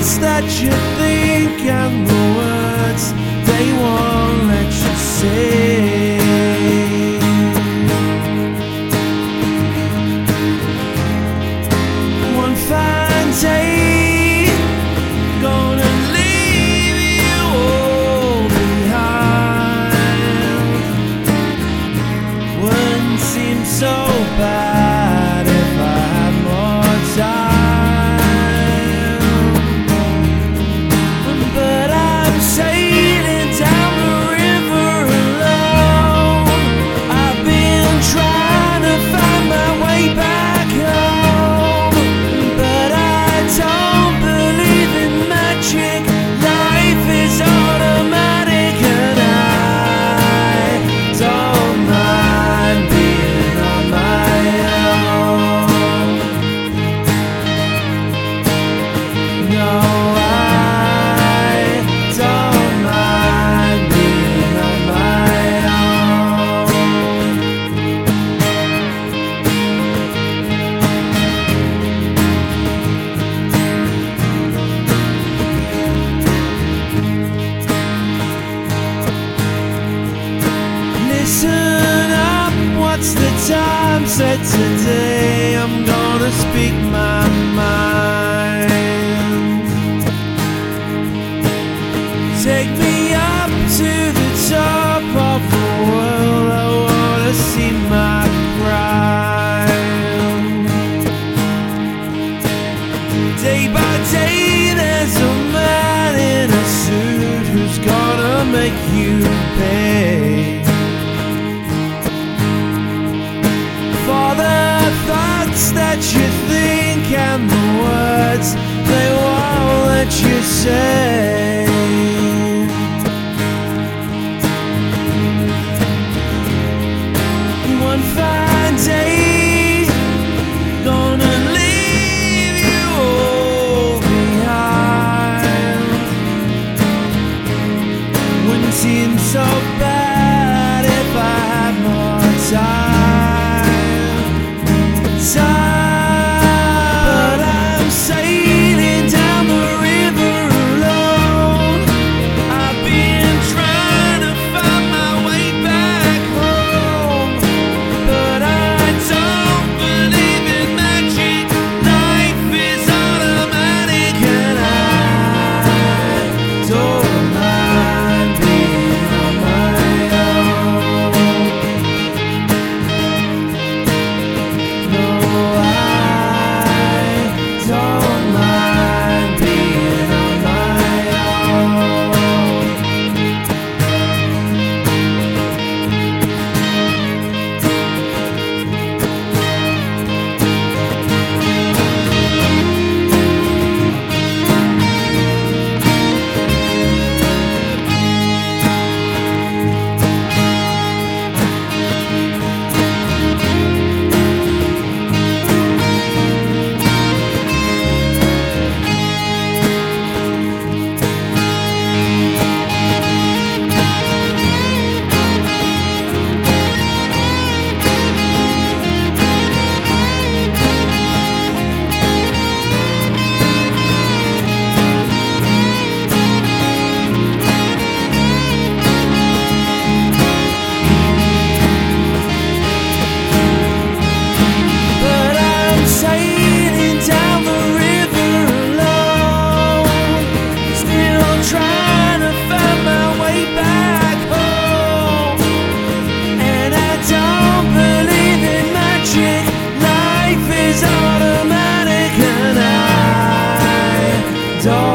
thoughts that you think and the words they won't let you say. Speak my mind. Take me up to the top of the world. I wanna see my prime. Day by day, there's a man in a suit who's gonna make you pay. For the thoughts that you and the words they won't let you say. One fine day, gonna leave you all behind. When it seems so bad. Don't.